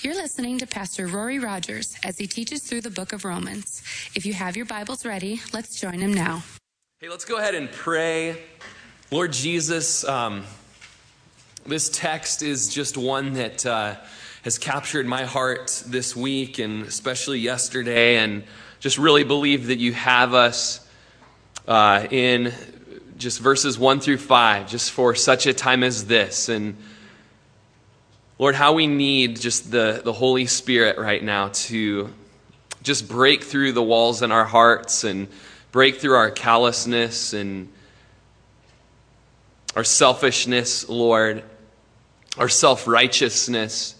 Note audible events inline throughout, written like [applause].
You're listening to Pastor Rory Rogers as he teaches through the book of Romans. If you have your Bibles ready, let's join him now. Hey, let's go ahead and pray. Lord Jesus, um, this text is just one that uh, has captured my heart this week and especially yesterday, and just really believe that you have us uh, in just verses 1 through 5, just for such a time as this. And Lord, how we need just the, the Holy Spirit right now to just break through the walls in our hearts and break through our callousness and our selfishness, Lord, our self righteousness.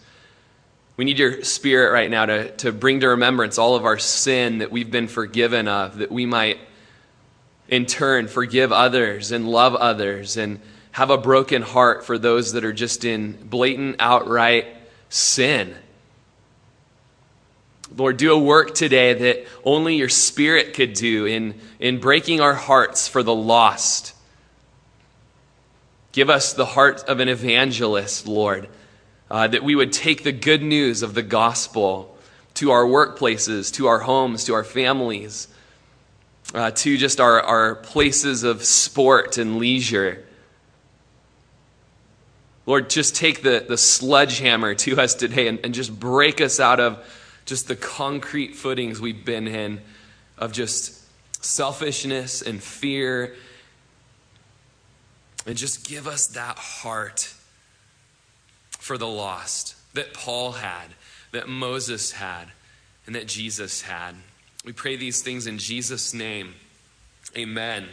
We need your spirit right now to, to bring to remembrance all of our sin that we've been forgiven of, that we might in turn forgive others and love others and have a broken heart for those that are just in blatant, outright sin. Lord, do a work today that only your Spirit could do in, in breaking our hearts for the lost. Give us the heart of an evangelist, Lord, uh, that we would take the good news of the gospel to our workplaces, to our homes, to our families, uh, to just our, our places of sport and leisure. Lord, just take the, the sledgehammer to us today and, and just break us out of just the concrete footings we've been in of just selfishness and fear. And just give us that heart for the lost that Paul had, that Moses had, and that Jesus had. We pray these things in Jesus' name. Amen.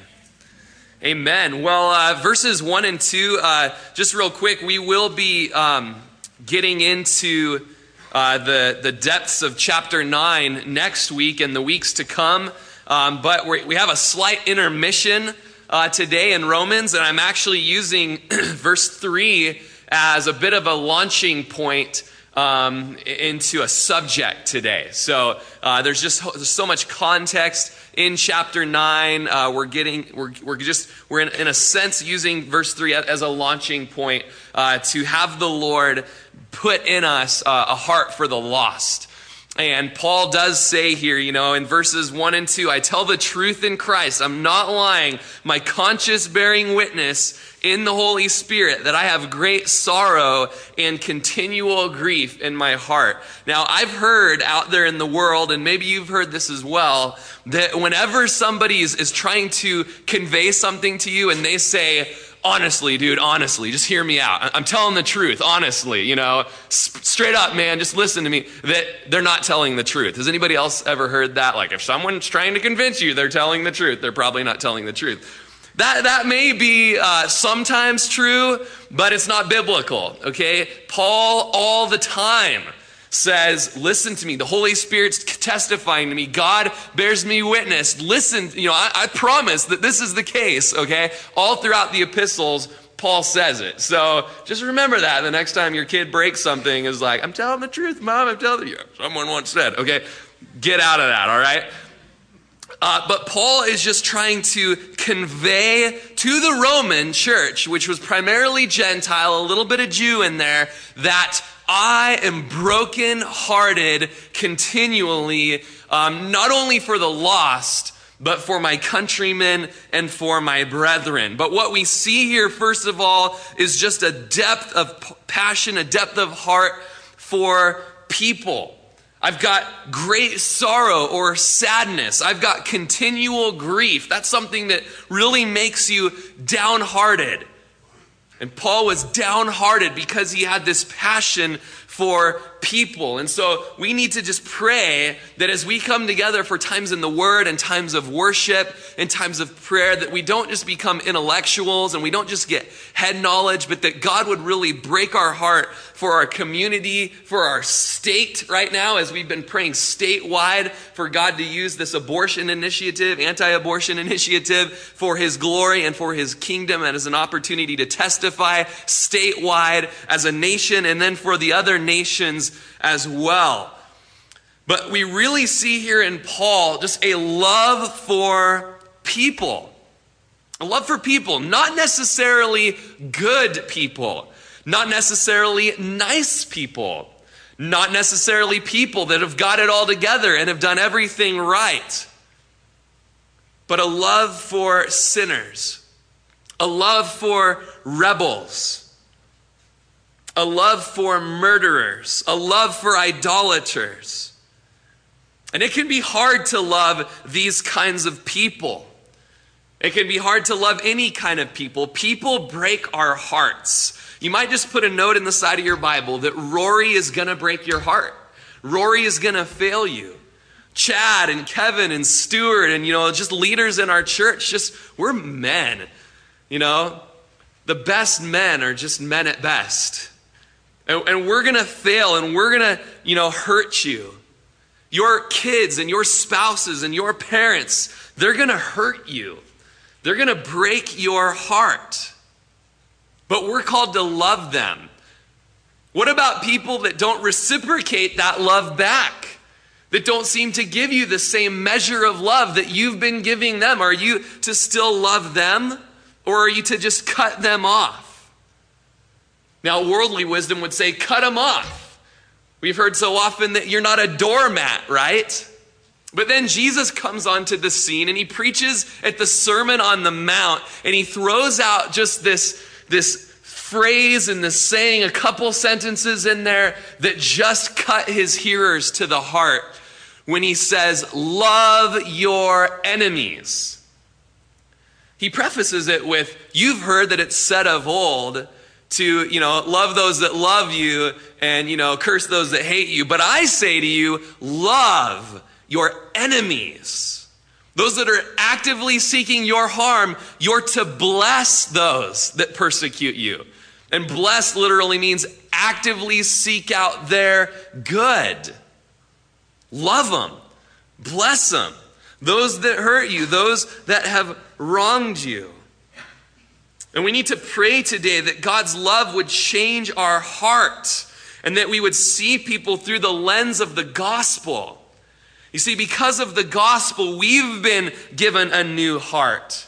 Amen. Well, uh, verses 1 and 2, uh, just real quick, we will be um, getting into uh, the, the depths of chapter 9 next week and the weeks to come. Um, but we have a slight intermission uh, today in Romans, and I'm actually using [clears throat] verse 3 as a bit of a launching point um, into a subject today. So uh, there's just there's so much context in chapter 9 uh, we're getting we're, we're just we're in, in, a sense using verse 3 as a launching point uh, to have the lord put in us uh, a heart for the lost and Paul does say here, you know, in verses 1 and 2, I tell the truth in Christ. I'm not lying. My conscience bearing witness in the Holy Spirit that I have great sorrow and continual grief in my heart. Now, I've heard out there in the world, and maybe you've heard this as well, that whenever somebody is, is trying to convey something to you and they say, honestly, dude, honestly, just hear me out. I'm telling the truth, honestly, you know, straight up, man, just listen to me. That they're not telling the truth. Has anybody else ever heard that? Like, if someone's trying to convince you they're telling the truth, they're probably not telling the truth. That, that may be uh, sometimes true, but it's not biblical, okay? Paul, all the time, says, Listen to me. The Holy Spirit's testifying to me. God bears me witness. Listen, you know, I, I promise that this is the case, okay? All throughout the epistles, Paul says it. So just remember that the next time your kid breaks something is like, I'm telling the truth, mom, I'm telling you. Someone once said, okay? Get out of that, all right? Uh, but Paul is just trying to convey to the Roman church, which was primarily Gentile, a little bit of Jew in there, that I am broken hearted continually, um, not only for the lost, but for my countrymen and for my brethren. But what we see here, first of all, is just a depth of passion, a depth of heart for people. I've got great sorrow or sadness. I've got continual grief. That's something that really makes you downhearted. And Paul was downhearted because he had this passion for people. And so we need to just pray that as we come together for times in the Word and times of worship and times of prayer, that we don't just become intellectuals and we don't just get head knowledge, but that God would really break our heart for our community, for our state right now, as we've been praying statewide for God to use this abortion initiative, anti abortion initiative, for His glory and for His kingdom, and as an opportunity to testify statewide as a nation, and then for the other nations as well. But we really see here in Paul just a love for people. A love for people, not necessarily good people, not necessarily nice people, Not necessarily people that have got it all together and have done everything right, but a love for sinners, a love for rebels a love for murderers, a love for idolaters. And it can be hard to love these kinds of people. It can be hard to love any kind of people. People break our hearts. You might just put a note in the side of your Bible that Rory is going to break your heart. Rory is going to fail you. Chad and Kevin and Stuart and, you know, just leaders in our church, just, we're men. You know, the best men are just men at best. And, and we're going to fail and we're going to, you know, hurt you. Your kids and your spouses and your parents, they're going to hurt you. They're going to break your heart. But we're called to love them. What about people that don't reciprocate that love back? That don't seem to give you the same measure of love that you've been giving them? Are you to still love them or are you to just cut them off? Now, worldly wisdom would say, cut them off. We've heard so often that you're not a doormat, right? But then Jesus comes onto the scene and he preaches at the Sermon on the Mount and he throws out just this, this phrase and this saying, a couple sentences in there that just cut his hearers to the heart when he says, Love your enemies. He prefaces it with, You've heard that it's said of old to, you know, love those that love you and, you know, curse those that hate you. But I say to you, love your enemies. Those that are actively seeking your harm, you're to bless those that persecute you. And bless literally means actively seek out their good. Love them, bless them. Those that hurt you, those that have wronged you. And we need to pray today that God's love would change our heart and that we would see people through the lens of the gospel. You see, because of the gospel, we've been given a new heart.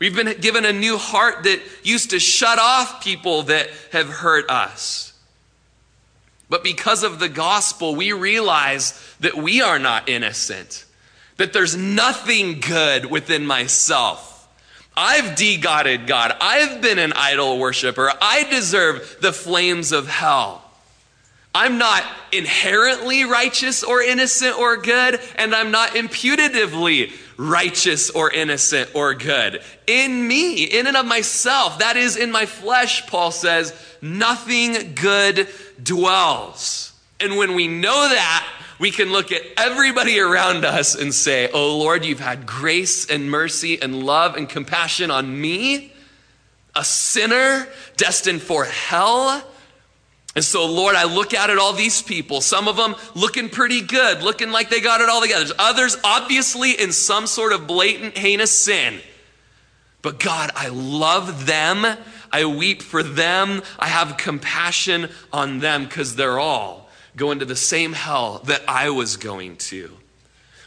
We've been given a new heart that used to shut off people that have hurt us. But because of the gospel, we realize that we are not innocent, that there's nothing good within myself I've de-godded God. I've been an idol worshiper. I deserve the flames of hell. I'm not inherently righteous or innocent or good, and I'm not imputatively righteous or innocent or good. In me, in and of myself, that is in my flesh, Paul says, nothing good dwells. And when we know that, we can look at everybody around us and say, Oh Lord, you've had grace and mercy and love and compassion on me, a sinner destined for hell. And so, Lord, I look out at all these people, some of them looking pretty good, looking like they got it all together. There's others, obviously, in some sort of blatant, heinous sin. But God, I love them. I weep for them. I have compassion on them because they're all go into the same hell that I was going to.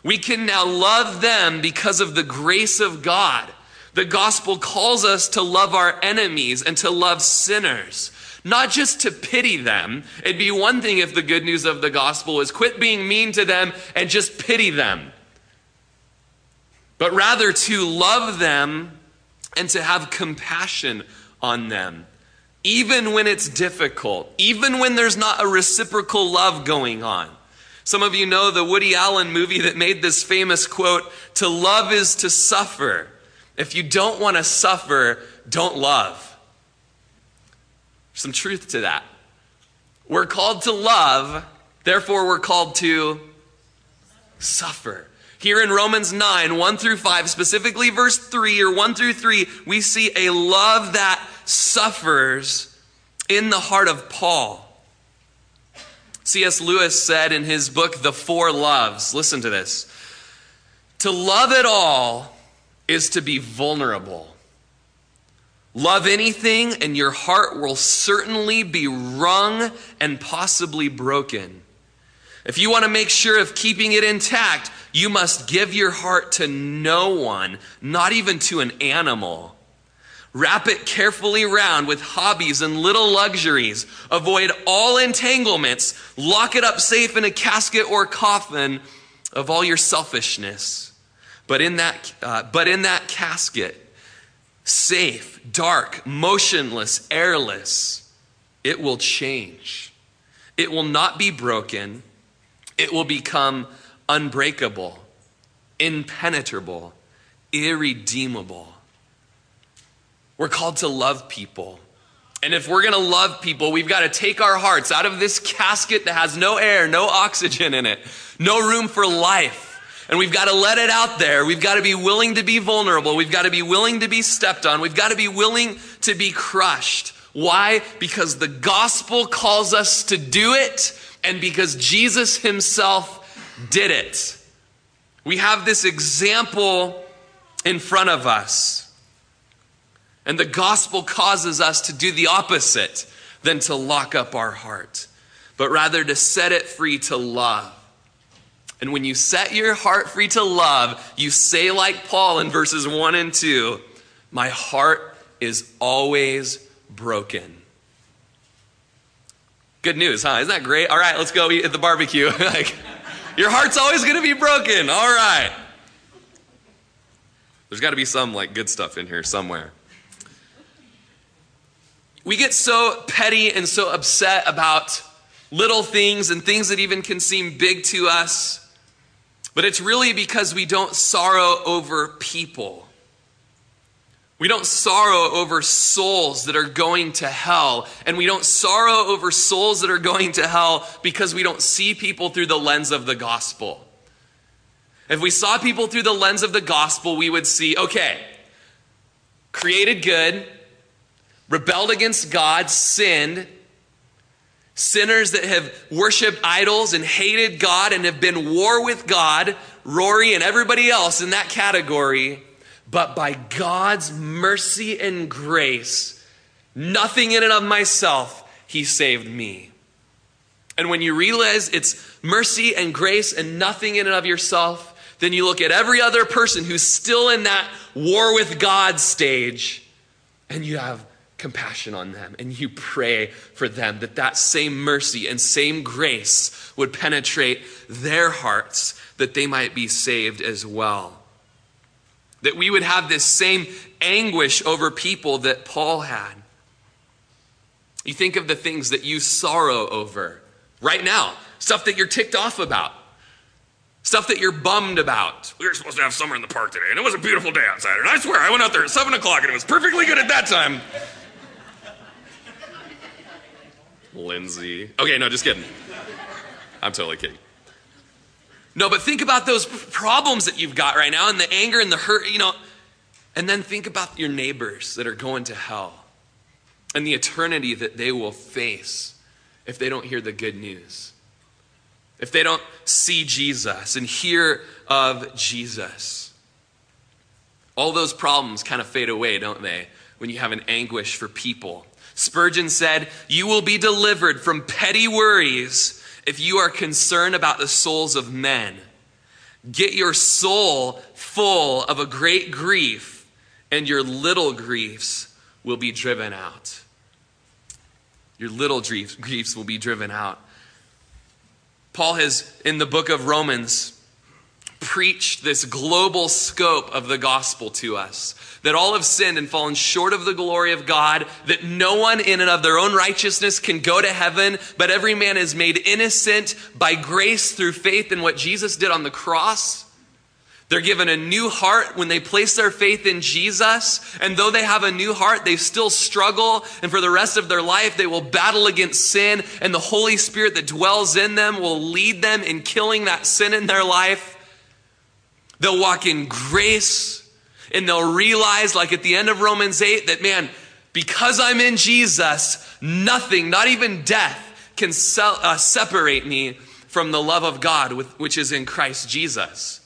We can now love them because of the grace of God. The gospel calls us to love our enemies and to love sinners, not just to pity them. It'd be one thing if the good news of the gospel was quit being mean to them and just pity them, but rather to love them and to have compassion on them even when it's difficult, even when there's not a reciprocal love going on. Some of you know the Woody Allen movie that made this famous quote To love is to suffer. If you don't want to suffer, don't love. some truth to that. We're called to love, therefore, we're called to suffer. Here in Romans 9, 1 through 5, specifically verse 3 or 1 through 3, we see a love that suffers in the heart of Paul. C.S. Lewis said in his book, The Four Loves, listen to this. To love at all is to be vulnerable. Love anything, and your heart will certainly be wrung and possibly broken. If you want to make sure of keeping it intact, you must give your heart to no one, not even to an animal. Wrap it carefully round with hobbies and little luxuries. Avoid all entanglements. Lock it up safe in a casket or coffin of all your selfishness. But in that, uh, but in that casket, safe, dark, motionless, airless, it will change. It will not be broken. It will become unbreakable, impenetrable, irredeemable. We're called to love people. And if we're going to love people, we've got to take our hearts out of this casket that has no air, no oxygen in it, no room for life. And we've got to let it out there. We've got to be willing to be vulnerable. We've got to be willing to be stepped on. We've got to be willing to be crushed. Why? Because the gospel calls us to do it and because Jesus himself did it. We have this example in front of us. And the gospel causes us to do the opposite than to lock up our heart, but rather to set it free to love. And when you set your heart free to love, you say, like Paul in verses 1 and 2, My heart is always broken. Good news, huh? Isn't that great? All right, let's go eat at the barbecue. [laughs] like, your heart's always going to be broken. All right. There's got to be some like good stuff in here somewhere. We get so petty and so upset about little things and things that even can seem big to us, but it's really because we don't sorrow over people. We don't sorrow over souls that are going to hell. And we don't sorrow over souls that are going to hell because we don't see people through the lens of the gospel. If we saw people through the lens of the gospel, we would see okay, created good, rebelled against God, sinned, sinners that have worshiped idols and hated God and have been war with God, Rory and everybody else in that category. But by God's mercy and grace, nothing in and of myself, He saved me. And when you realize it's mercy and grace and nothing in and of yourself, then you look at every other person who's still in that war with God stage and you have compassion on them and you pray for them that that same mercy and same grace would penetrate their hearts that they might be saved as well that we would have this same anguish over people that Paul had you think of the things that you sorrow over right now stuff that you're ticked off about Stuff that you're bummed about. We were supposed to have summer in the park today, and it was a beautiful day outside. And I swear, I went out there at 7 o'clock, and it was perfectly good at that time. Lindsay. Okay, no, just kidding. I'm totally kidding. No, but think about those problems that you've got right now and the anger and the hurt, you know. And then think about your neighbors that are going to hell and the eternity that they will face if they don't hear the good news. If they don't see Jesus and hear of Jesus. All those problems kind of fade away, don't they? When you have an anguish for people Spurgeon said, You will be delivered from petty worries if you are concerned about the souls of men. Get your soul full of a great grief, and your little griefs will be driven out. Your little griefs will be driven out. Paul has, in the book of Romans, preached this global scope of the gospel to us that all have sinned and fallen short of the glory of God, that no one in and of their own righteousness can go to heaven, but every man is made innocent by grace through faith in what Jesus did on the cross. They're given a new heart when they place their faith in Jesus. And though they have a new heart, they still struggle. And for the rest of their life, they will battle against sin. And the Holy Spirit that dwells in them will lead them in killing that sin in their life. They'll walk in grace and they'll realize, like at the end of Romans 8, that man, because I'm in Jesus, nothing, not even death, can uh, separate me from the love of God, which is in Christ Jesus.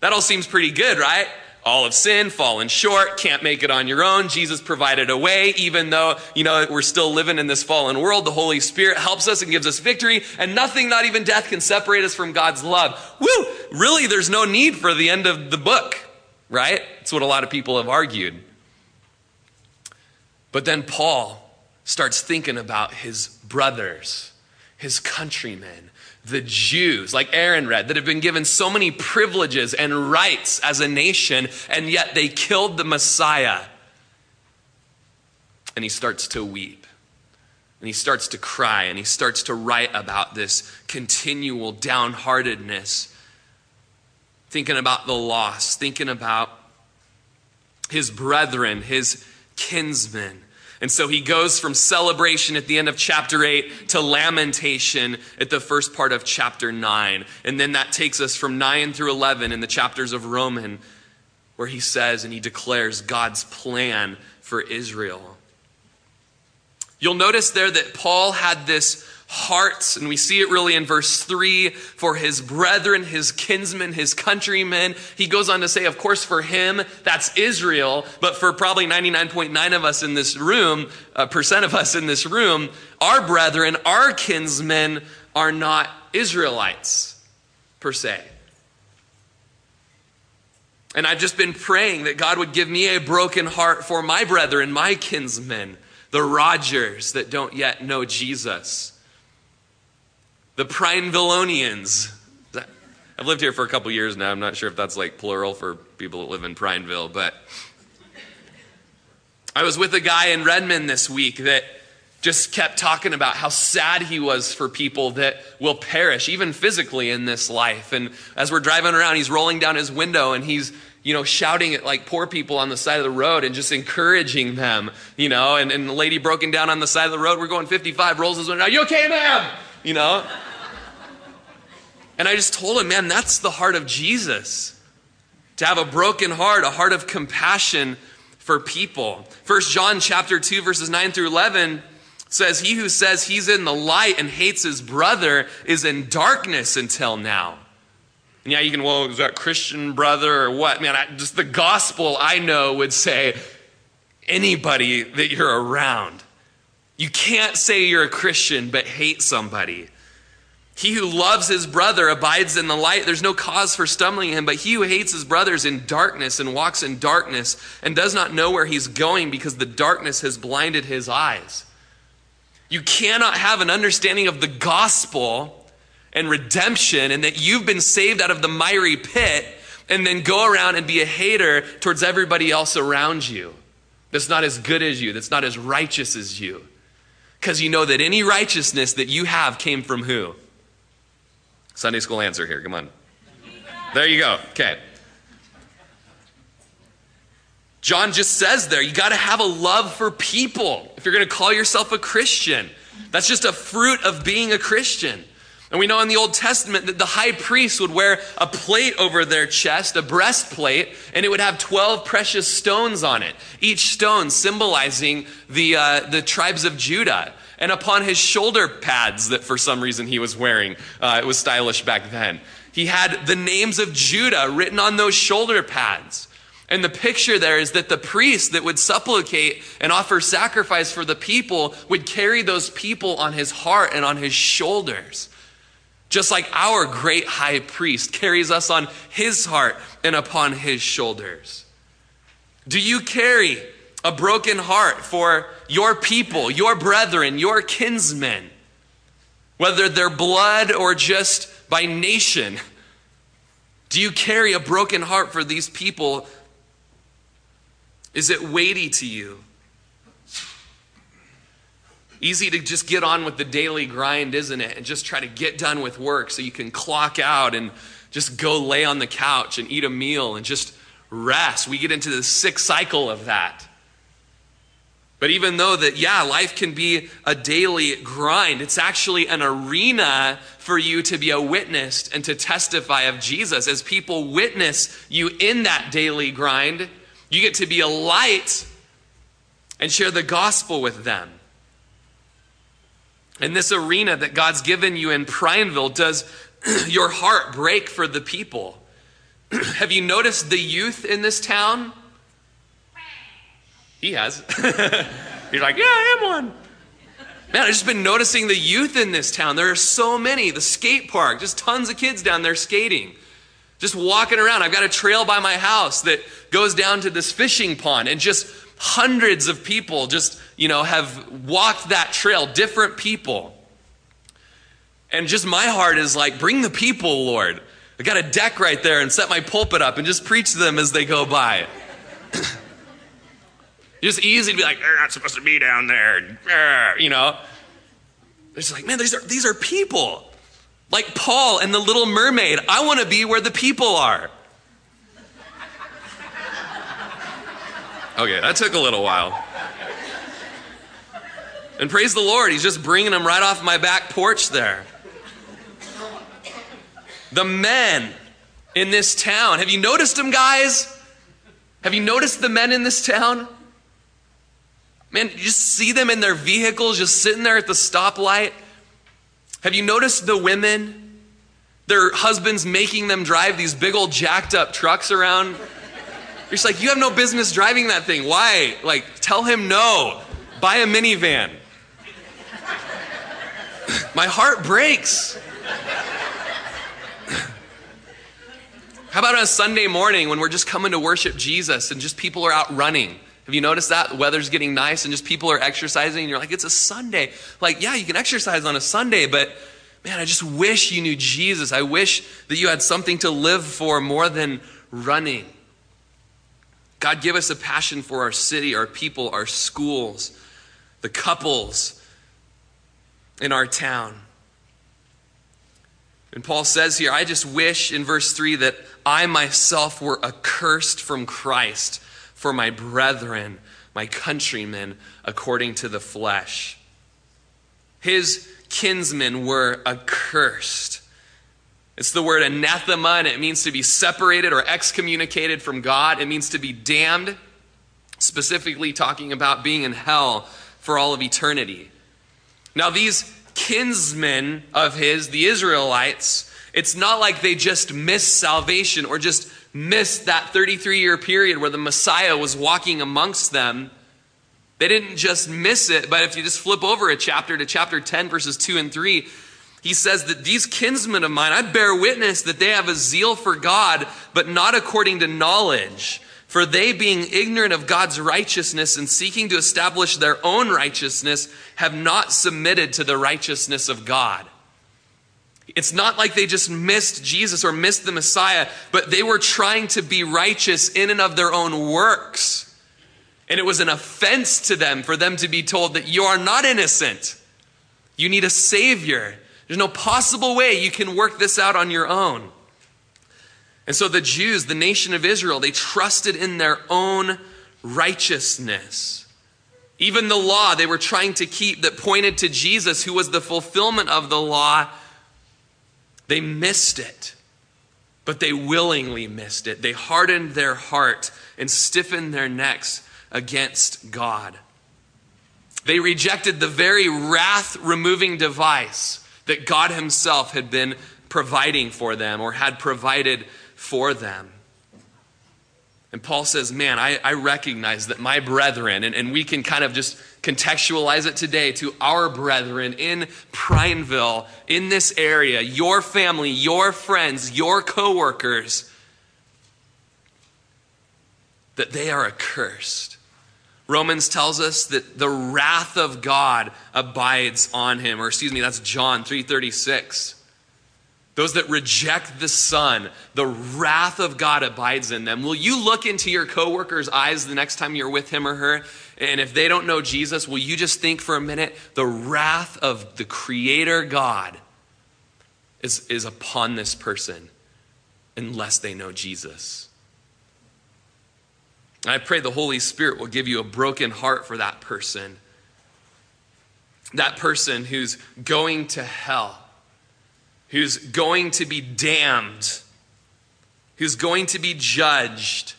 That all seems pretty good, right? All of sin, fallen short, can't make it on your own. Jesus provided a way, even though, you know, we're still living in this fallen world. The Holy Spirit helps us and gives us victory, and nothing, not even death, can separate us from God's love. Woo! Really, there's no need for the end of the book, right? That's what a lot of people have argued. But then Paul starts thinking about his brothers, his countrymen, the Jews, like Aaron read, that have been given so many privileges and rights as a nation, and yet they killed the Messiah. And he starts to weep. And he starts to cry and he starts to write about this continual downheartedness, thinking about the loss, thinking about his brethren, his kinsmen. And so he goes from celebration at the end of chapter 8 to lamentation at the first part of chapter 9. And then that takes us from 9 through 11 in the chapters of Roman, where he says and he declares God's plan for Israel. You'll notice there that Paul had this hearts. And we see it really in verse 3 for his brethren, his kinsmen, his countrymen. He goes on to say, of course, for him, that's Israel. But for probably 99.9 of us in this room, uh, percent of us in this room, our brethren, our kinsmen are not Israelites per se. And I've just been praying that God would give me a broken heart for my brethren, my kinsmen, the Rogers that don't yet know Jesus the Prinevilleonians. I've lived here for a couple years now. I'm not sure if that's like plural for people that live in Prineville, but I was with a guy in Redmond this week that just kept talking about how sad he was for people that will perish, even physically, in this life. And as we're driving around, he's rolling down his window and he's you know, shouting at like poor people on the side of the road and just encouraging them, you know, and, and the lady broken down on the side of the road, we're going 55, rolls his window, you okay, ma'am? You know? And I just told him, man, that's the heart of Jesus. To have a broken heart, a heart of compassion for people. First John chapter 2 verses 9 through 11 says he who says he's in the light and hates his brother is in darkness until now. And yeah, you can, well, is that Christian brother or what? Man, I, just the gospel I know would say anybody that you're around. You can't say you're a Christian but hate somebody. He who loves his brother abides in the light. There's no cause for stumbling him, but he who hates his brother is in darkness and walks in darkness and does not know where he's going because the darkness has blinded his eyes. You cannot have an understanding of the gospel and redemption and that you've been saved out of the miry pit and then go around and be a hater towards everybody else around you that's not as good as you, that's not as righteous as you. Because you know that any righteousness that you have came from who? Sunday school answer here. Come on. There you go. Okay. John just says there, you got to have a love for people if you're going to call yourself a Christian. That's just a fruit of being a Christian. And we know in the Old Testament that the high priest would wear a plate over their chest, a breastplate, and it would have 12 precious stones on it, each stone symbolizing the, uh, the tribes of Judah and upon his shoulder pads that for some reason he was wearing. Uh, it was stylish back then. He had the names of Judah written on those shoulder pads. And the picture there is that the priest that would supplicate and offer sacrifice for the people would carry those people on his heart and on his shoulders. Just like our great high priest carries us on his heart and upon his shoulders. Do you carry a broken heart for your people, your brethren, your kinsmen, whether they're blood or just by nation? Do you carry a broken heart for these people? Is it weighty to you? Easy to just get on with the daily grind, isn't it? And just try to get done with work so you can clock out and just go lay on the couch and eat a meal and just rest. We get into the sick cycle of that. But even though that, yeah, life can be a daily grind, it's actually an arena for you to be a witness and to testify of Jesus. As people witness you in that daily grind, you get to be a light and share the gospel with them. In this arena that God's given you in Prineville, does [clears throat] your heart break for the people? [clears throat] Have you noticed the youth in this town? He has. [laughs] He's like, yeah, I am one. Man, I've just been noticing the youth in this town. There are so many. The skate park, just tons of kids down there skating. Just walking around. I've got a trail by my house that goes down to this fishing pond, and just hundreds of people just you know, have walked that trail, different people. And just my heart is like, bring the people, Lord. I got a deck right there and set my pulpit up and just preach to them as they go by. [clears throat] just easy to be like, they're not supposed to be down there, you know. It's like, man, these are these are people. Like Paul and the little mermaid. I want to be where the people are. Okay, that took a little while. And praise the Lord, he's just bringing them right off my back porch there. The men in this town, have you noticed them, guys? Have you noticed the men in this town? Man, you just see them in their vehicles just sitting there at the stoplight. Have you noticed the women? Their husbands making them drive these big old jacked up trucks around. You're just like, you have no business driving that thing. Why? Like, tell him no. Buy a minivan. [laughs] My heart breaks. How about on a Sunday morning when we're just coming to worship Jesus and just people are out running? Have you noticed that? The weather's getting nice and just people are exercising and you're like, it's a Sunday. Like, yeah, you can exercise on a Sunday, but man, I just wish you knew Jesus. I wish that you had something to live for more than running. God, give us a passion for our city, our people, our schools, the couples in our town. And Paul says here, I just wish in verse 3 that I myself were accursed from Christ for my brethren, my countrymen, according to the flesh. His kinsmen were accursed. It's the word anathema, and it means to be separated or excommunicated from God. It means to be damned, specifically talking about being in hell for all of eternity. Now, these kinsmen of his, the Israelites, it's not like they just missed salvation or just missed that 33 year period where the Messiah was walking amongst them. They didn't just miss it, but if you just flip over a chapter to chapter 10, verses 2 and 3, he says that these kinsmen of mine, I bear witness that they have a zeal for God, but not according to knowledge. For they, being ignorant of God's righteousness and seeking to establish their own righteousness, have not submitted to the righteousness of God. It's not like they just missed Jesus or missed the Messiah, but they were trying to be righteous in and of their own works. And it was an offense to them for them to be told that you are not innocent. You need a Savior. There's no possible way you can work this out on your own. And so the Jews, the nation of Israel, they trusted in their own righteousness. Even the law they were trying to keep that pointed to Jesus, who was the fulfillment of the law, they missed it. But they willingly missed it. They hardened their heart and stiffened their necks against God. They rejected the very wrath removing device that God Himself had been providing for them or had provided for them. And Paul says, Man, I, I recognize that my brethren, and, and we can kind of just contextualize it today to our brethren in Prineville, in this area, your family, your friends, your coworkers, that they are accursed. Romans tells us that the wrath of God abides on him, or excuse me, that's John 336. Those that reject the Son, the wrath of God abides in them. Will you look into your coworker's eyes the next time you're with him or her? And if they don't know Jesus, will you just think for a minute the wrath of the Creator God is, is upon this person unless they know Jesus? I pray the Holy Spirit will give you a broken heart for that person. That person who's going to hell who's going to be damned, who's going to be judged.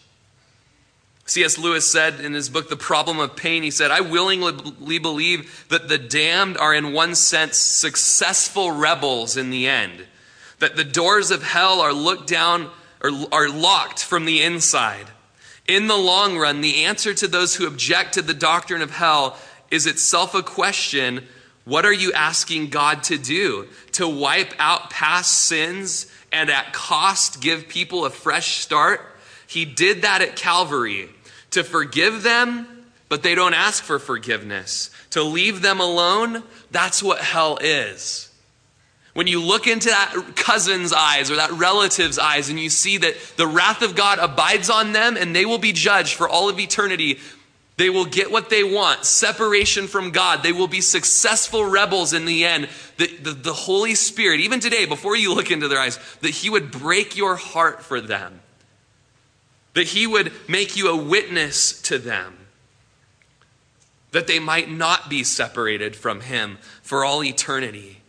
C.S. Lewis said in his book, The Problem of Pain, he said, I willingly believe that the damned are, in one sense, successful rebels in the end, that the doors of hell are looked down or are locked from the inside. In the long run, the answer to those who object to the doctrine of hell is itself a question what are you asking God to do? To wipe out past sins and at cost give people a fresh start? He did that at Calvary to forgive them, but they don't ask for forgiveness. To leave them alone, that's what hell is. When you look into that cousin's eyes or that relative's eyes and you see that the wrath of God abides on them and they will be judged for all of eternity, they will get what they want separation from God. They will be successful rebels in the end. The, the, the, Holy Spirit, even today, before you look into their eyes, that He would break your heart for them, that He would make you a witness to them, that they might not be separated from Him for all eternity.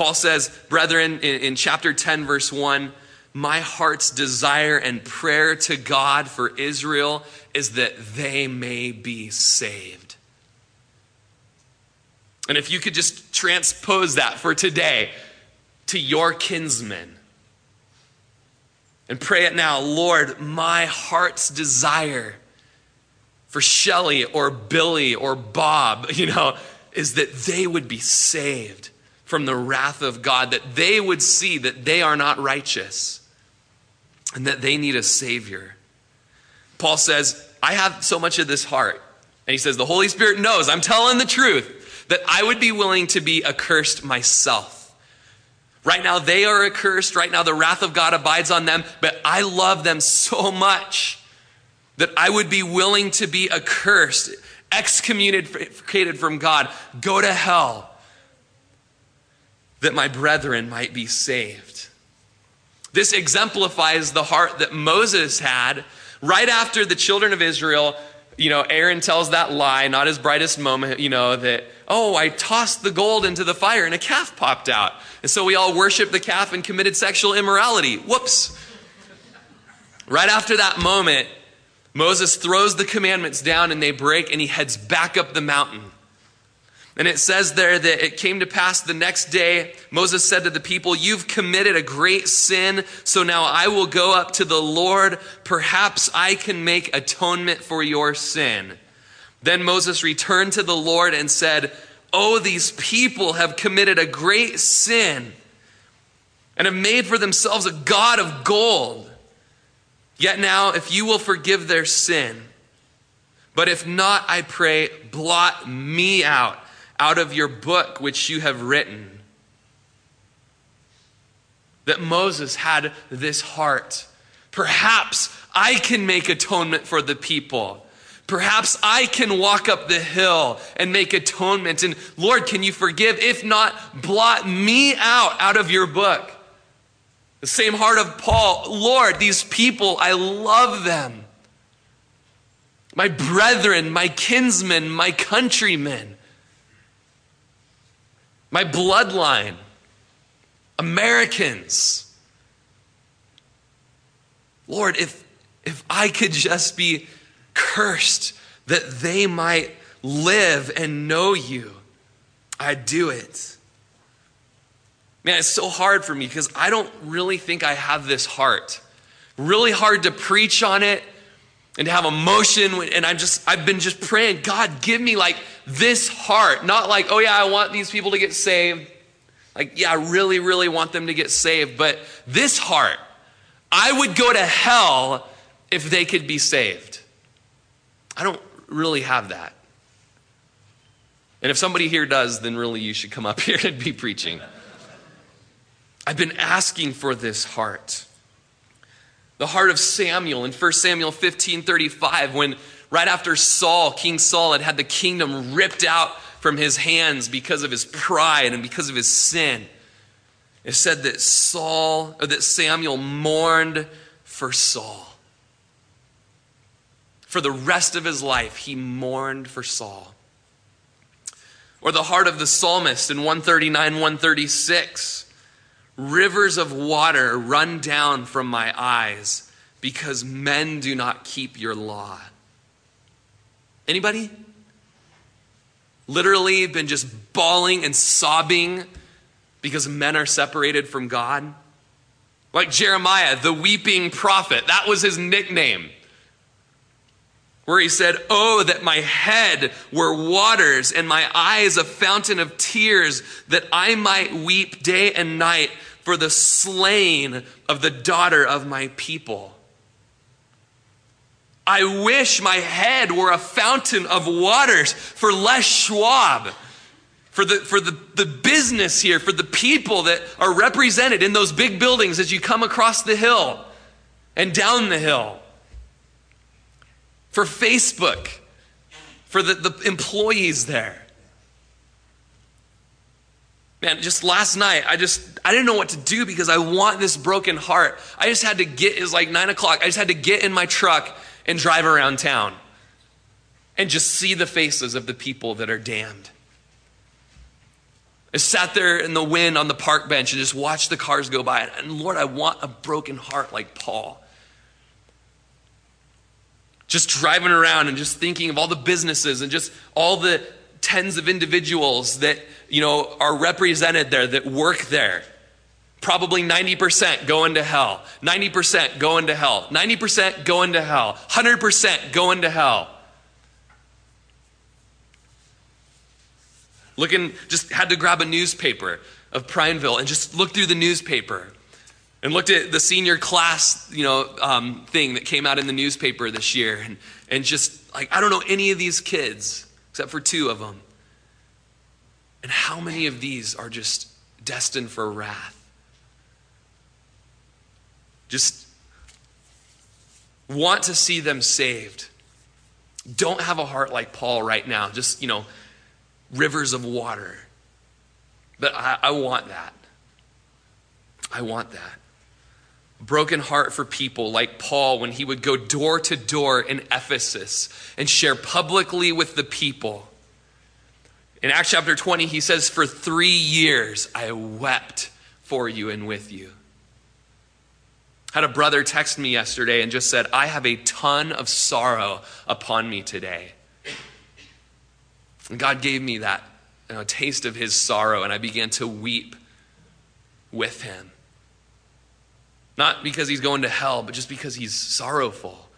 Paul says, brethren, in, in chapter 10, verse 1, my heart's desire and prayer to God for Israel is that they may be saved. And if you could just transpose that for today to your kinsmen and pray it now, Lord, my heart's desire for Shelly or Billy or Bob, [laughs] you know, is that they would be saved from the wrath of God, that they would see that they are not righteous and that they need a Savior. Paul says, I have so much of this heart. And he says, The Holy Spirit knows I'm telling the truth that I would be willing to be accursed myself. Right now, they are accursed. Right now, the wrath of God abides on them. But I love them so much that I would be willing to be accursed, excommunicated from God, go to hell that my brethren might be saved. This exemplifies the heart that Moses had right after the children of Israel. You know, Aaron tells that lie, not his brightest moment, you know, that, oh, I tossed the gold into the fire and a calf popped out. And so we all worshiped the calf and committed sexual immorality. Whoops. Right after that moment, Moses throws the commandments down and they break, and he heads back up the mountain. And it says there that it came to pass the next day, Moses said to the people, You've committed a great sin, so now I will go up to the Lord. Perhaps I can make atonement for your sin. Then Moses returned to the Lord and said, Oh, these people have committed a great sin and have made for themselves a God of gold. Yet now, if you will forgive their sin, but if not, I pray, blot me out out of your book which you have written. That Moses had this heart. Perhaps I can make atonement for the people. Perhaps I can walk up the hill and make atonement. And Lord, can you forgive? If not, blot me out out of your book. The same heart of Paul. Lord, these people, I love them. My brethren, my kinsmen, my countrymen my bloodline, Americans. Lord, if, if I could just be cursed that they might live and know you, I'd do it. Man, it's so hard for me because I don't really think I have this heart. Really hard to preach on it and to have emotion. And I'm just, I've been just praying, God, give me like this heart. Not like, oh yeah, I want these people to get saved. Like, yeah, I really, really want them to get saved. But this heart, I would go to hell if they could be saved. I don't really have that. And if somebody here does, then really you should come up [laughs] here and be preaching. I've been asking for this heart the heart of Samuel in 1 Samuel 15 35, when right after Saul, King Saul, had had the kingdom ripped out from his hands because of his pride and because of his sin. It said that Saul, or that Samuel mourned for Saul. For the rest of his life, he mourned for Saul. Or the heart of the psalmist in 139, 136 Rivers of water run down from my eyes because men do not keep your law. Anybody? Literally been just bawling and sobbing because men are separated from God? Like Jeremiah, the weeping prophet, that was his nickname. Where he said, Oh, that my head were waters and my eyes a fountain of tears, that I might weep day and night for the slain of the daughter of my people. I wish my head were a fountain of waters for Les Schwab, for the, for the, the business here, for the people that are represented in those big buildings as you come across the hill and down the hill, for Facebook, for the, the employees there. Man, just last night, I just, I didn't know what to do because I want this broken heart. I just had to get, it was like nine o'clock. I just had to get in my truck and drive around town and just see the faces of the people that are damned. I sat there in the wind on the park bench and just watched the cars go by. And Lord, I want a broken heart like Paul. Just driving around and just thinking of all the businesses and just all the tens of individuals that, you know, are represented there, that work there. Probably 90% going to hell. 90% going to hell. 90% going to hell. 100% going to hell. Looking, just had to grab a newspaper of Prineville and just look through the newspaper and looked at the senior class, you know, um, thing that came out in the newspaper this year and, and just like, I don't know any of these kids except for two of them. And how many of these are just destined for wrath? Just want to see them saved. Don't have a heart like Paul right now, just, you know, rivers of water. But I, I want that. I want that. Broken heart for people like Paul when he would go door to door in Ephesus and share publicly with the people. In Acts chapter 20, he says, For three years I wept for you and with you had a brother text me yesterday and just said, I have a ton of sorrow upon me today. And God gave me that you know, taste of his sorrow, and I began to weep with him. Not because he's going to hell, but just because he's sorrowful.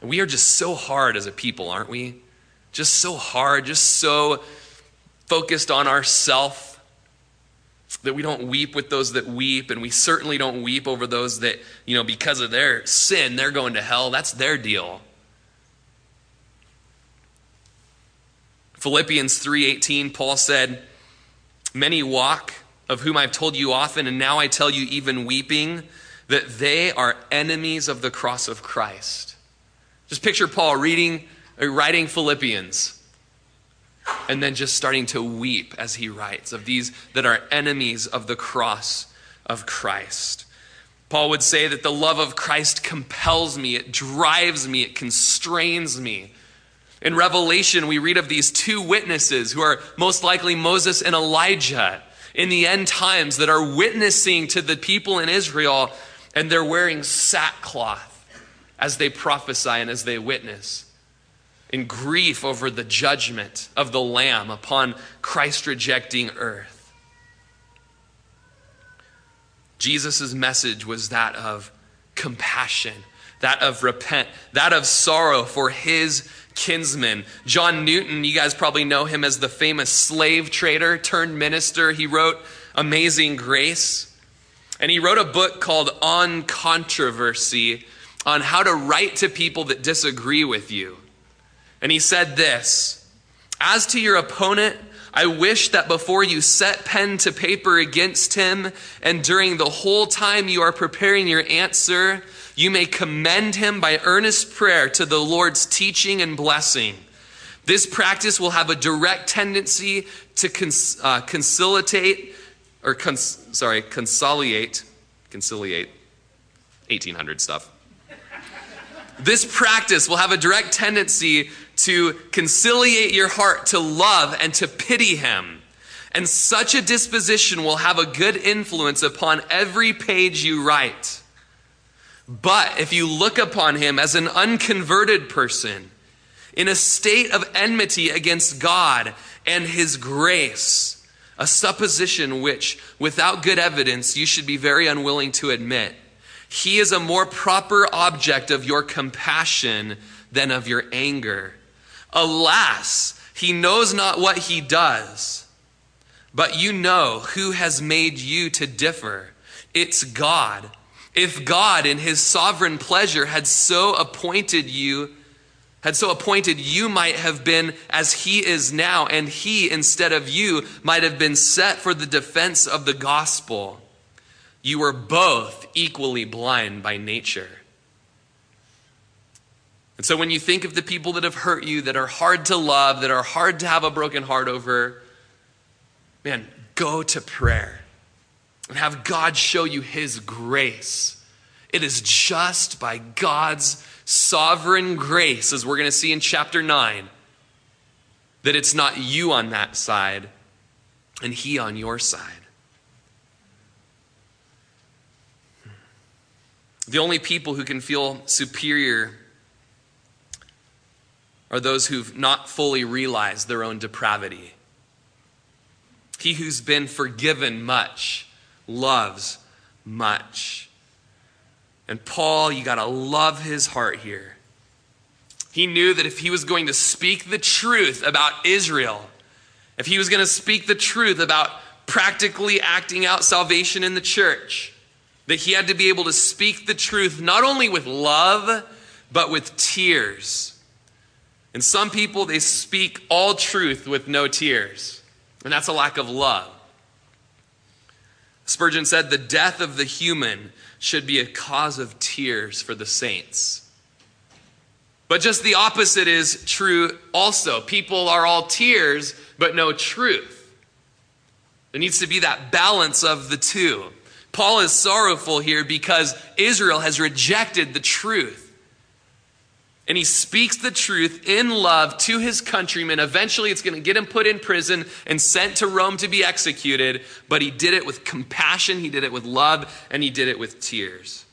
And we are just so hard as a people, aren't we? Just so hard, just so focused on ourself that we don't weep with those that weep, and we certainly don't weep over those that, you know, because of their sin, they're going to hell. That's their deal. Philippians 3:18 Paul said, "Many walk of whom I've told you often and now I tell you even weeping that they are enemies of the cross of Christ." Just picture Paul reading uh, writing Philippians and then just starting to weep as he writes of these that are enemies of the cross of Christ. Paul would say that the love of Christ compels me, it drives me, it constrains me. In Revelation, we read of these two witnesses who are most likely Moses and Elijah in the end times that are witnessing to the people in Israel, and they're wearing sackcloth as they prophesy and as they witness in grief over the judgment of the Lamb upon Christ rejecting earth. Jesus' message was that of compassion, that of repent, that of sorrow for his kinsmen. John Newton, you guys probably know him as the famous slave trader turned minister. He wrote Amazing Grace. And he wrote a book called On Controversy on how to write to people that disagree with you. And he said this As to your opponent, I wish that before you set pen to paper against him, and during the whole time you are preparing your answer, you may commend him by earnest prayer to the Lord's teaching and blessing. This practice will have a direct tendency to cons- uh, conciliate, or cons- sorry, conciliate, conciliate, 1800 stuff. This practice will have a direct tendency to conciliate your heart to love and to pity him. And such a disposition will have a good influence upon every page you write. But if you look upon him as an unconverted person, in a state of enmity against God and his grace, a supposition which, without good evidence, you should be very unwilling to admit, he is a more proper object of your compassion than of your anger. Alas, he knows not what he does. But you know who has made you to differ. It's God. If God, in his sovereign pleasure, had so appointed you, had so appointed you might have been as he is now, and he, instead of you, might have been set for the defense of the gospel. You were both equally blind by nature. And so when you think of the people that have hurt you, that are hard to love, that are hard to have a broken heart over, man, go to prayer and have God show you his grace. It is just by God's sovereign grace, as we're going to see in chapter 9, that it's not you on that side and he on your side. The only people who can feel superior are those who've not fully realized their own depravity. He who's been forgiven much loves much. And Paul, you got to love his heart here. He knew that if he was going to speak the truth about Israel, if he was going to speak the truth about practically acting out salvation in the church, that he had to be able to speak the truth not only with love, but with tears. And some people, they speak all truth with no tears. And that's a lack of love. Spurgeon said, The death of the human should be a cause of tears for the saints. But just the opposite is true also. People are all tears, but no truth. There needs to be that balance of the two. Paul is sorrowful here because Israel has rejected the truth. And he speaks the truth in love to his countrymen. Eventually, it's going to get him put in prison and sent to Rome to be executed. But he did it with compassion, he did it with love, and he did it with tears.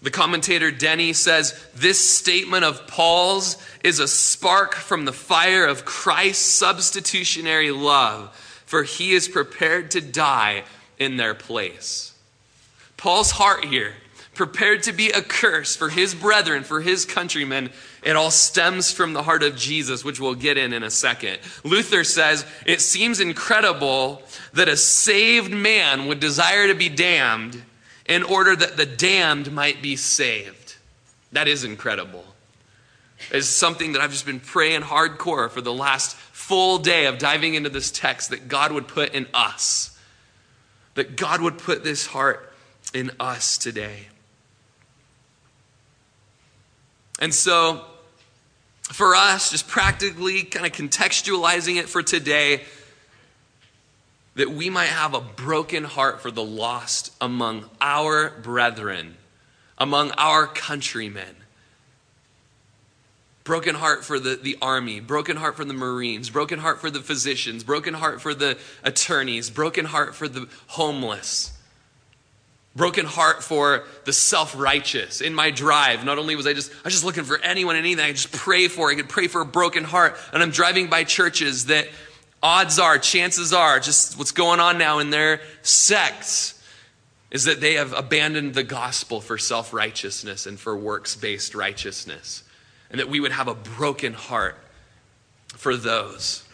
The commentator Denney says this statement of Paul's is a spark from the fire of Christ's substitutionary love, for he is prepared to die in their place. Paul's heart here, prepared to be a curse for his brethren, for his countrymen, it all stems from the heart of Jesus, which we'll get in in a second. Luther says it seems incredible that a saved man would desire to be damned in order that the damned might be saved. That is incredible. It's something that I've just been praying hardcore for the last full day of diving into this text that God would put in us that God would put this heart in us today. And so, for us, just practically kind of contextualizing it for today, that we might have a broken heart for the lost among our brethren, among our countrymen. Broken heart for the, the army, broken heart for the Marines, broken heart for the physicians, broken heart for the attorneys, broken heart for the homeless, broken heart for the self-righteous. In my drive, not only was I just, I was just looking for anyone and anything I just pray for. I could pray for a broken heart. And I'm driving by churches that odds are, chances are, just what's going on now in their sects is that they have abandoned the gospel for self righteousness and for works based righteousness and that we would have a broken heart for those.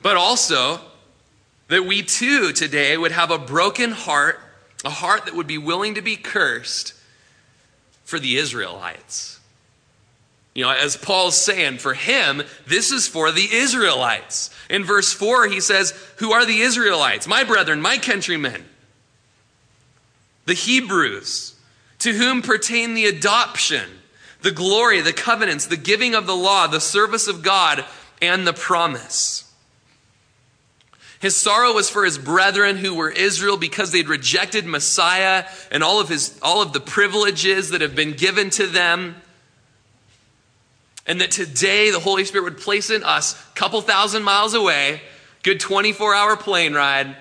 But also, that we too today would have a broken heart, a heart that would be willing to be cursed for the Israelites. You know, as Paul's saying, for him, this is for the Israelites. In verse 4, he says, Who are the Israelites? My brethren, my countrymen, the Hebrews, to whom pertain the adoption the glory, the covenants, the giving of the law, the service of God, and the promise. His sorrow was for his brethren who were Israel because they'd rejected Messiah and all of his all of the privileges that have been given to them. And that today the Holy Spirit would place in us, a couple thousand miles away, good 24 hour plane ride,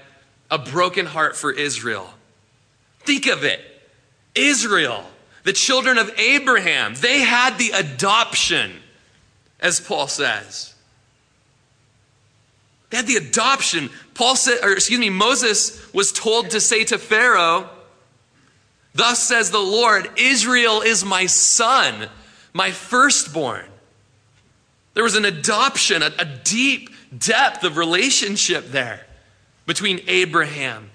a broken heart for Israel. Think of it. Israel the children of Abraham, they had the adoption, as Paul says. They had the adoption. Paul said, or excuse me, Moses was told to say to Pharaoh, Thus says the Lord, Israel is my son, my firstborn. There was an adoption, a, a deep depth of relationship there between Abraham,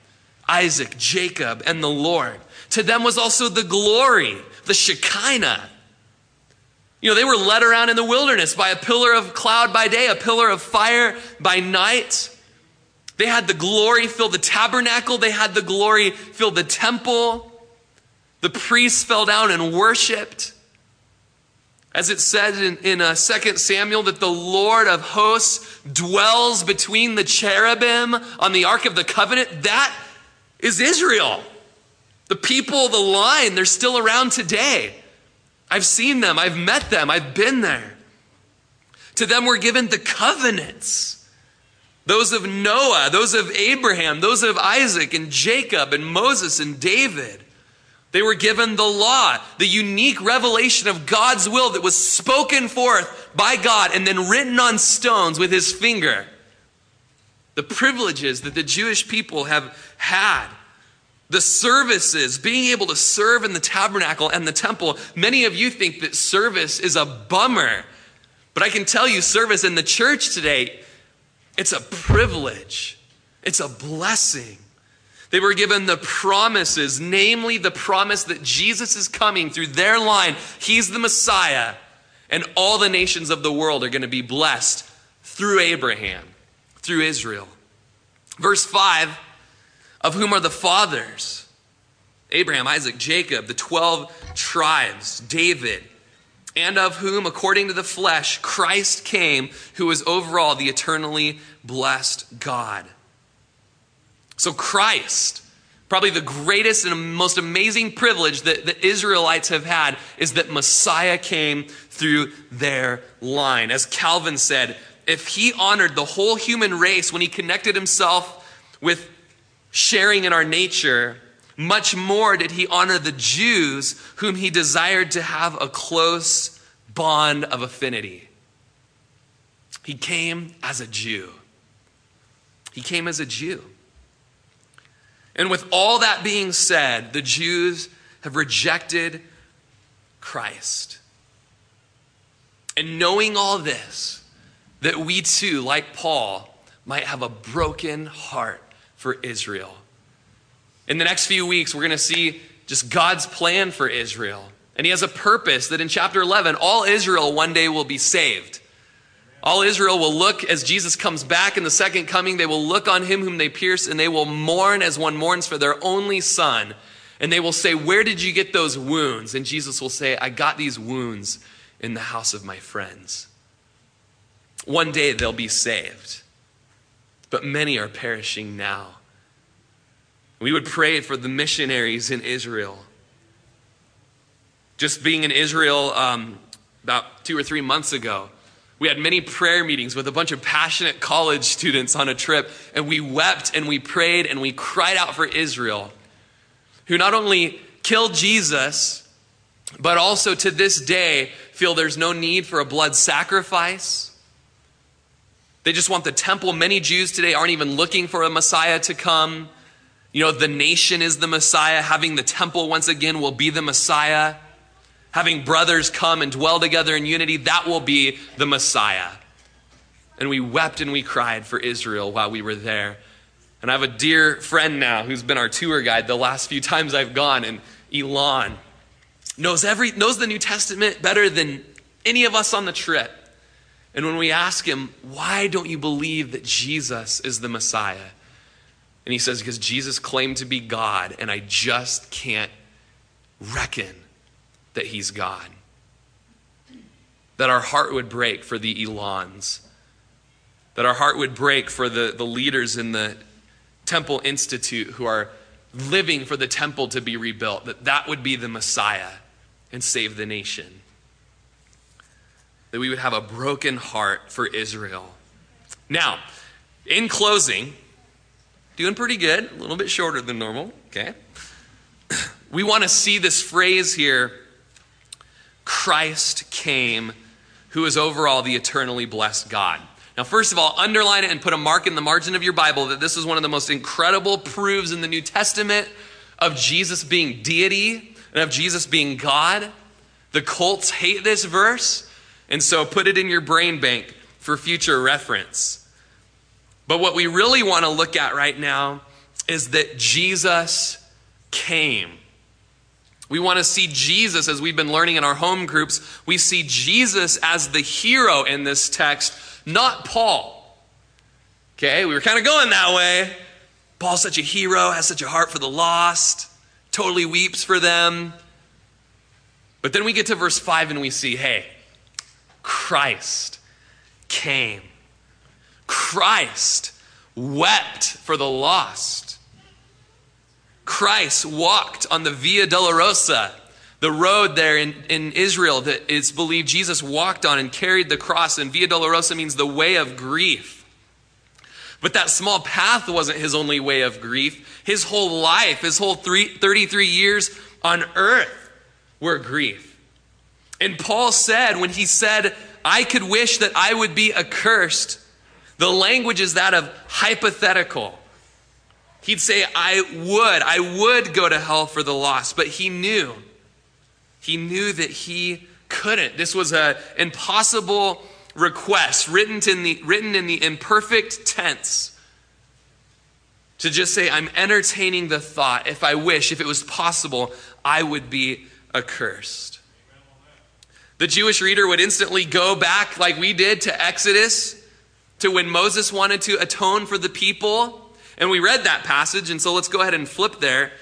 Isaac, Jacob, and the Lord. To them was also the glory, the Shekinah. You know, they were led around in the wilderness by a pillar of cloud by day, a pillar of fire by night. They had the glory fill the tabernacle, they had the glory fill the temple. The priests fell down and worshiped. As it says in, in uh, 2 Samuel, that the Lord of hosts dwells between the cherubim on the Ark of the Covenant. That is Israel. The people, the line, they're still around today. I've seen them, I've met them, I've been there. To them were given the covenants those of Noah, those of Abraham, those of Isaac and Jacob and Moses and David. They were given the law, the unique revelation of God's will that was spoken forth by God and then written on stones with his finger. The privileges that the Jewish people have had the services, being able to serve in the tabernacle and the temple. Many of you think that service is a bummer, but I can tell you, service in the church today, it's a privilege, it's a blessing. They were given the promises, namely the promise that Jesus is coming through their line. He's the Messiah, and all the nations of the world are going to be blessed through Abraham, through Israel. Verse 5 of whom are the fathers Abraham, Isaac, Jacob, the 12 tribes, David, and of whom, according to the flesh, Christ came, who is over all the eternally blessed God. So, Christ, probably the greatest and most amazing privilege that the Israelites have had is that Messiah came through their line. As Calvin said, if he honored the whole human race when he connected himself with sharing in our nature, much more did he honor the Jews whom he desired to have a close bond of affinity. He came as a Jew. He came as a Jew. And with all that being said, the Jews have rejected Christ. And knowing all this, that we too, like Paul, might have a broken heart for Israel. In the next few weeks, we're going to see just God's plan for Israel. And he has a purpose that in chapter 11, all Israel one day will be saved. All Israel will look as Jesus comes back in the second coming, they will look on him whom they pierced, and they will mourn as one mourns for their only son. And they will say, Where did you get those wounds? And Jesus will say, I got these wounds in the house of my friends. One day they'll be saved but many are perishing now. We would pray for the missionaries in Israel. Just being in Israel um, about two or three months ago, we had many prayer meetings with a bunch of passionate college students on a trip, and we wept and we prayed and we cried out for Israel, who not only killed Jesus, but also to this day feel there's no need for a blood sacrifice they just want the temple. Many Jews today aren't even looking for a Messiah to come. You know, the nation is the Messiah. Having the temple once again will be the Messiah. Having brothers come and dwell together in unity, that will be the Messiah. And we wept and we cried for Israel while we were there. And I have a dear friend now who's been our tour guide the last few times I've gone, and Elon knows every knows the New Testament better than any of us on the trip. And when we ask him, why don't you believe that Jesus is the Messiah? And he says, because Jesus claimed to be God, and I just can't reckon that he's God. That our heart would break for the Elons. That our heart would break for the, the leaders in the Temple Institute who are living for the temple to be rebuilt. That that would be the Messiah and save the nation that we would have a broken heart for Israel. Now, in closing, doing pretty good, a little bit shorter than normal, okay? [coughs] We want to see this phrase here Christ came, who is over all the eternally blessed God. Now, first of all, underline it and put a mark in the margin of your Bible that this is one of the most incredible proofs in the New Testament of Jesus being deity and of Jesus being God. The cults hate this verse. And so put it in your brain bank for future reference. But what we really want to look at right now is that Jesus came. We want to see Jesus, as we've been learning in our home groups, we see Jesus as the hero in this text, not Paul. Okay, we were kind of going that way. Paul's such a hero, has such a heart for the lost, totally weeps for them. But then we get to verse 5 and we see hey, Christ came. Christ wept for the lost. Christ walked on the Via Dolorosa, the road there in, in Israel that it's believed Jesus walked on and carried the cross. And Via Dolorosa means the way of grief. But that small path wasn't his only way of grief. His whole life, his whole three, 33 years on earth were grief. And Paul said, when he said, I could wish that I would be accursed, the language is that of hypothetical. He'd say, I would, I would go to hell for the lost, but he knew. He knew that he couldn't. This was an impossible request written in the, written in the imperfect tense to just say, I'm entertaining the thought, if I wish, if it was possible, I would be accursed. The Jewish reader would instantly go back, like we did, to Exodus, to when Moses wanted to atone for the people. And we read that passage, and so let's go ahead and flip there.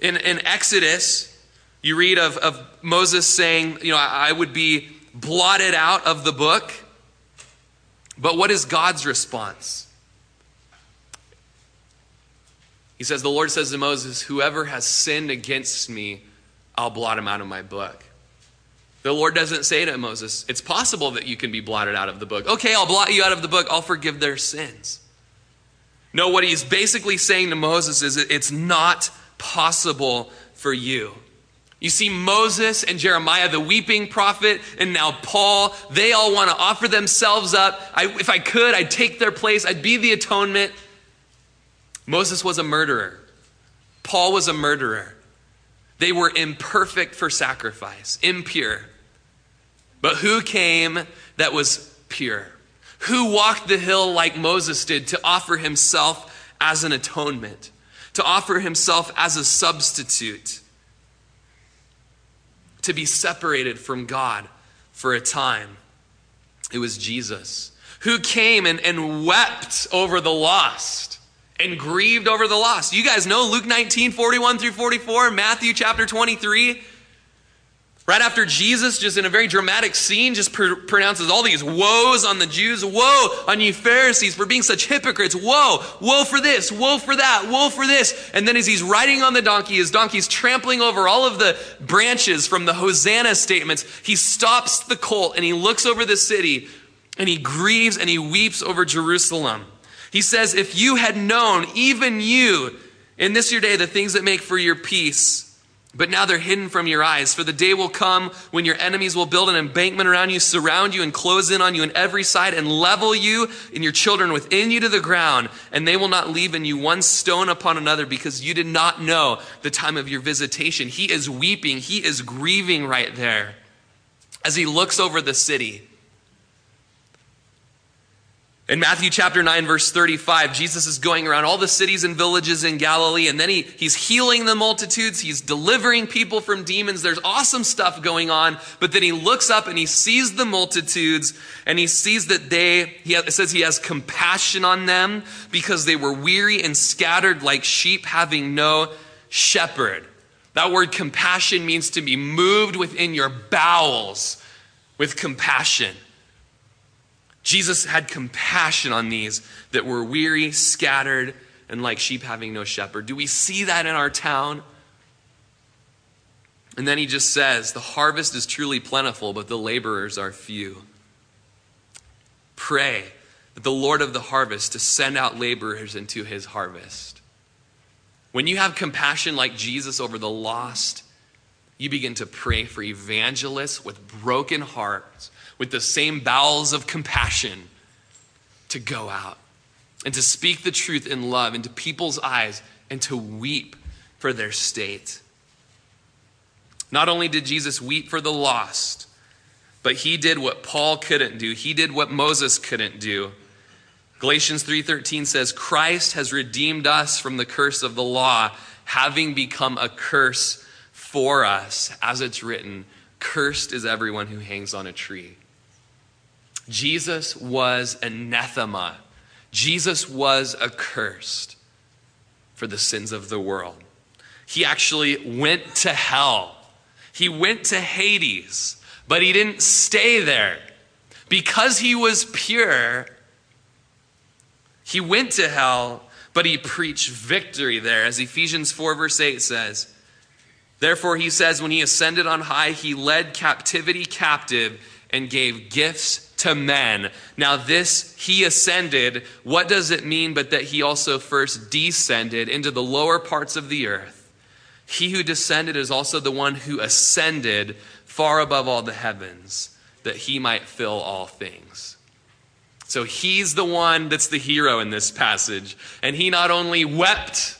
In, in Exodus, you read of, of Moses saying, You know, I, I would be blotted out of the book. But what is God's response? He says, The Lord says to Moses, Whoever has sinned against me, I'll blot him out of my book. The Lord doesn't say to Moses, It's possible that you can be blotted out of the book. Okay, I'll blot you out of the book. I'll forgive their sins. No, what he's basically saying to Moses is, It's not possible for you. You see, Moses and Jeremiah, the weeping prophet, and now Paul, they all want to offer themselves up. I, if I could, I'd take their place, I'd be the atonement. Moses was a murderer, Paul was a murderer. They were imperfect for sacrifice, impure. But who came that was pure? Who walked the hill like Moses did to offer himself as an atonement, to offer himself as a substitute? to be separated from God for a time. It was Jesus who came and, and wept over the lost and grieved over the lost. You guys know Luke 19, 41 through 44, Matthew chapter 23. Right after Jesus, just in a very dramatic scene, just pr- pronounces all these woes on the Jews. Woe on you Pharisees for being such hypocrites. Woe, woe for this, woe for that, woe for this. And then as he's riding on the donkey, his donkey's trampling over all of the branches from the Hosanna statements, he stops the colt and he looks over the city and he grieves and he weeps over Jerusalem. He says, If you had known, even you, in this your day, the things that make for your peace, but now they're hidden from your eyes. For the day will come when your enemies will build an embankment around you, surround you, and close in on you on every side, and level you and your children within you to the ground. And they will not leave in you one stone upon another because you did not know the time of your visitation. He is weeping, he is grieving right there as he looks over the city. In Matthew chapter 9, verse 35, Jesus is going around all the cities and villages in Galilee, and then he, he's healing the multitudes. He's delivering people from demons. There's awesome stuff going on. But then he looks up and he sees the multitudes, and he sees that they, he says he has compassion on them because they were weary and scattered like sheep having no shepherd. That word compassion means to be moved within your bowels with compassion. Jesus had compassion on these that were weary, scattered, and like sheep having no shepherd. Do we see that in our town? And then he just says, The harvest is truly plentiful, but the laborers are few. Pray that the Lord of the harvest to send out laborers into his harvest. When you have compassion like Jesus over the lost, you begin to pray for evangelists with broken hearts with the same bowels of compassion to go out and to speak the truth in love into people's eyes and to weep for their state. Not only did Jesus weep for the lost, but he did what Paul couldn't do. He did what Moses couldn't do. Galatians 3:13 says Christ has redeemed us from the curse of the law, having become a curse for us, as it's written, cursed is everyone who hangs on a tree. Jesus was anathema. Jesus was accursed for the sins of the world. He actually went to hell. He went to Hades, but he didn't stay there. Because he was pure, he went to hell, but he preached victory there, as Ephesians 4, verse 8 says. Therefore, he says, when he ascended on high, he led captivity captive and gave gifts to men. Now, this he ascended, what does it mean but that he also first descended into the lower parts of the earth? He who descended is also the one who ascended far above all the heavens, that he might fill all things. So he's the one that's the hero in this passage. And he not only wept,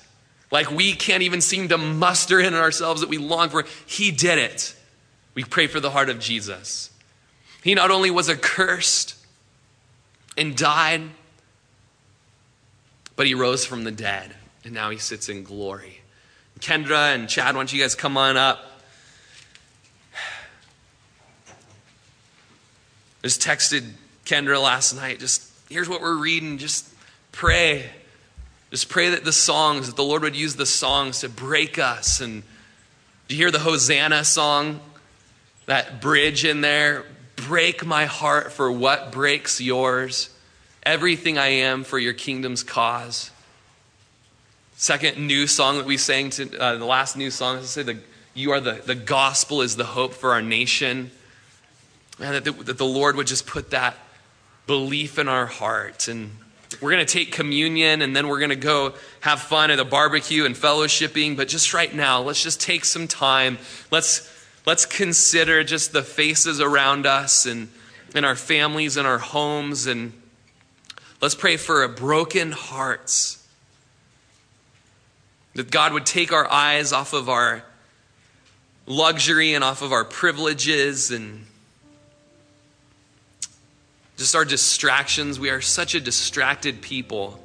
like we can't even seem to muster in ourselves that we long for, he did it. We pray for the heart of Jesus. He not only was accursed and died, but he rose from the dead. And now he sits in glory. Kendra and Chad, why don't you guys come on up? I just texted Kendra last night. Just here's what we're reading. Just pray. Just pray that the songs, that the Lord would use the songs to break us. And do you hear the Hosanna song? That bridge in there. Break my heart for what breaks yours. Everything I am for your kingdom's cause. Second new song that we sang to uh, the last new song, is to say the you are the, the gospel is the hope for our nation. And that the, that the Lord would just put that belief in our heart. And we're going to take communion and then we're going to go have fun at a barbecue and fellowshipping. But just right now, let's just take some time. Let's, let's consider just the faces around us and, and our families and our homes. And let's pray for a broken hearts. That God would take our eyes off of our luxury and off of our privileges and just our distractions. We are such a distracted people.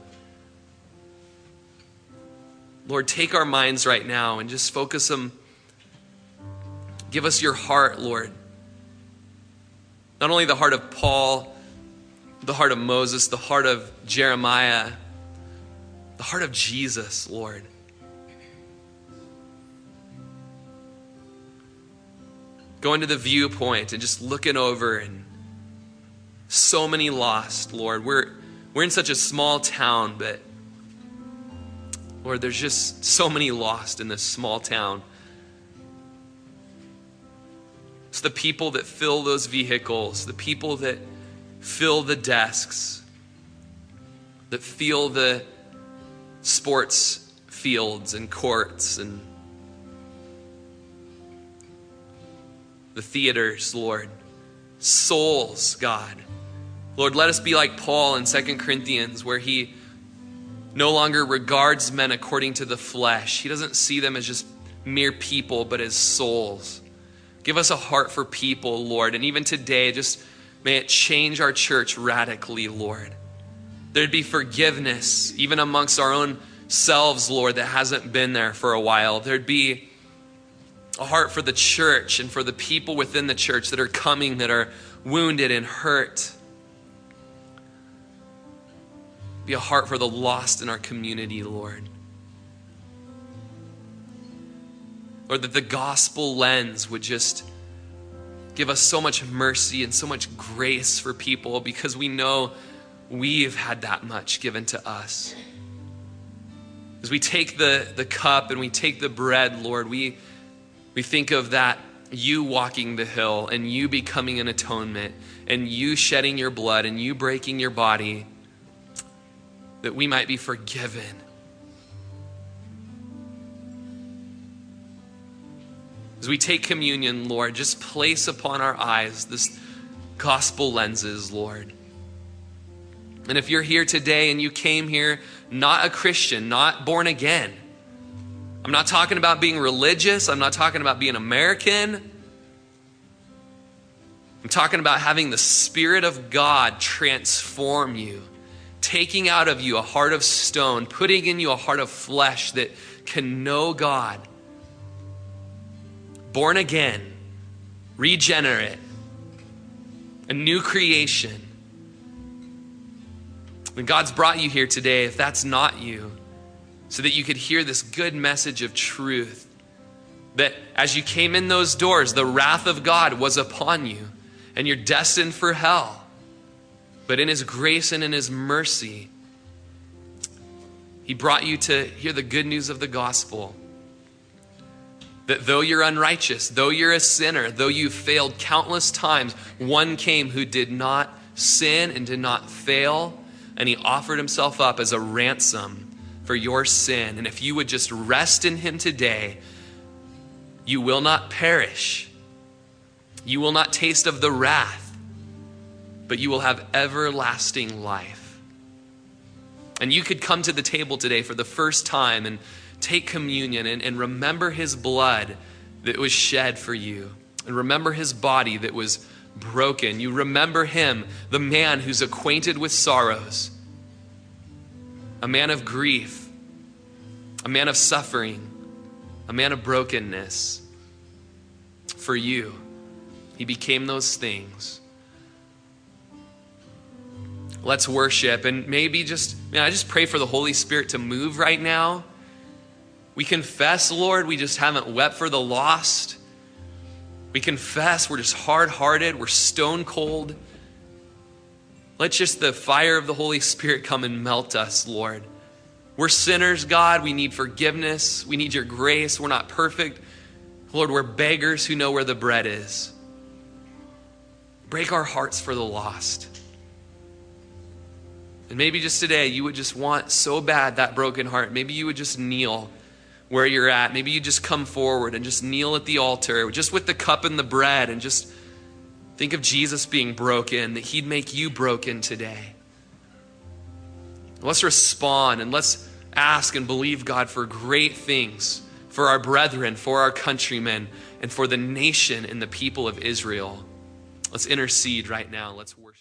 Lord, take our minds right now and just focus them. Give us your heart, Lord. Not only the heart of Paul, the heart of Moses, the heart of Jeremiah, the heart of Jesus, Lord. Going to the viewpoint and just looking over and so many lost, Lord. We're, we're in such a small town, but Lord, there's just so many lost in this small town. It's the people that fill those vehicles, the people that fill the desks, that fill the sports fields and courts and the theaters, Lord. Souls, God. Lord, let us be like Paul in 2 Corinthians, where he no longer regards men according to the flesh. He doesn't see them as just mere people, but as souls. Give us a heart for people, Lord. And even today, just may it change our church radically, Lord. There'd be forgiveness, even amongst our own selves, Lord, that hasn't been there for a while. There'd be a heart for the church and for the people within the church that are coming that are wounded and hurt. Be a heart for the lost in our community, Lord. Lord, that the gospel lens would just give us so much mercy and so much grace for people because we know we've had that much given to us. As we take the, the cup and we take the bread, Lord, we, we think of that you walking the hill and you becoming an atonement and you shedding your blood and you breaking your body that we might be forgiven. As we take communion, Lord, just place upon our eyes this gospel lenses, Lord. And if you're here today and you came here not a Christian, not born again, I'm not talking about being religious, I'm not talking about being American. I'm talking about having the Spirit of God transform you taking out of you a heart of stone, putting in you a heart of flesh that can know God. Born again, regenerate, a new creation. When God's brought you here today, if that's not you, so that you could hear this good message of truth, that as you came in those doors, the wrath of God was upon you, and you're destined for hell. But in His grace and in His mercy, He brought you to hear the good news of the gospel. That though you're unrighteous, though you're a sinner, though you've failed countless times, one came who did not sin and did not fail, and He offered Himself up as a ransom for your sin. And if you would just rest in Him today, you will not perish. You will not taste of the wrath, but you will have everlasting life. And you could come to the table today for the first time and take communion and, and remember his blood that was shed for you, and remember his body that was broken. You remember him, the man who's acquainted with sorrows, a man of grief, a man of suffering, a man of brokenness for you. He became those things. Let's worship and maybe just, man, I just pray for the Holy Spirit to move right now. We confess, Lord, we just haven't wept for the lost. We confess we're just hard hearted, we're stone cold. Let just the fire of the Holy Spirit come and melt us, Lord. We're sinners, God. We need forgiveness. We need your grace. We're not perfect. Lord, we're beggars who know where the bread is. Break our hearts for the lost. And maybe just today you would just want so bad that broken heart. Maybe you would just kneel where you're at. Maybe you just come forward and just kneel at the altar, just with the cup and the bread, and just think of Jesus being broken, that he'd make you broken today. Let's respond and let's ask and believe God for great things for our brethren, for our countrymen, and for the nation and the people of Israel. Let's intercede right now. Let's worship.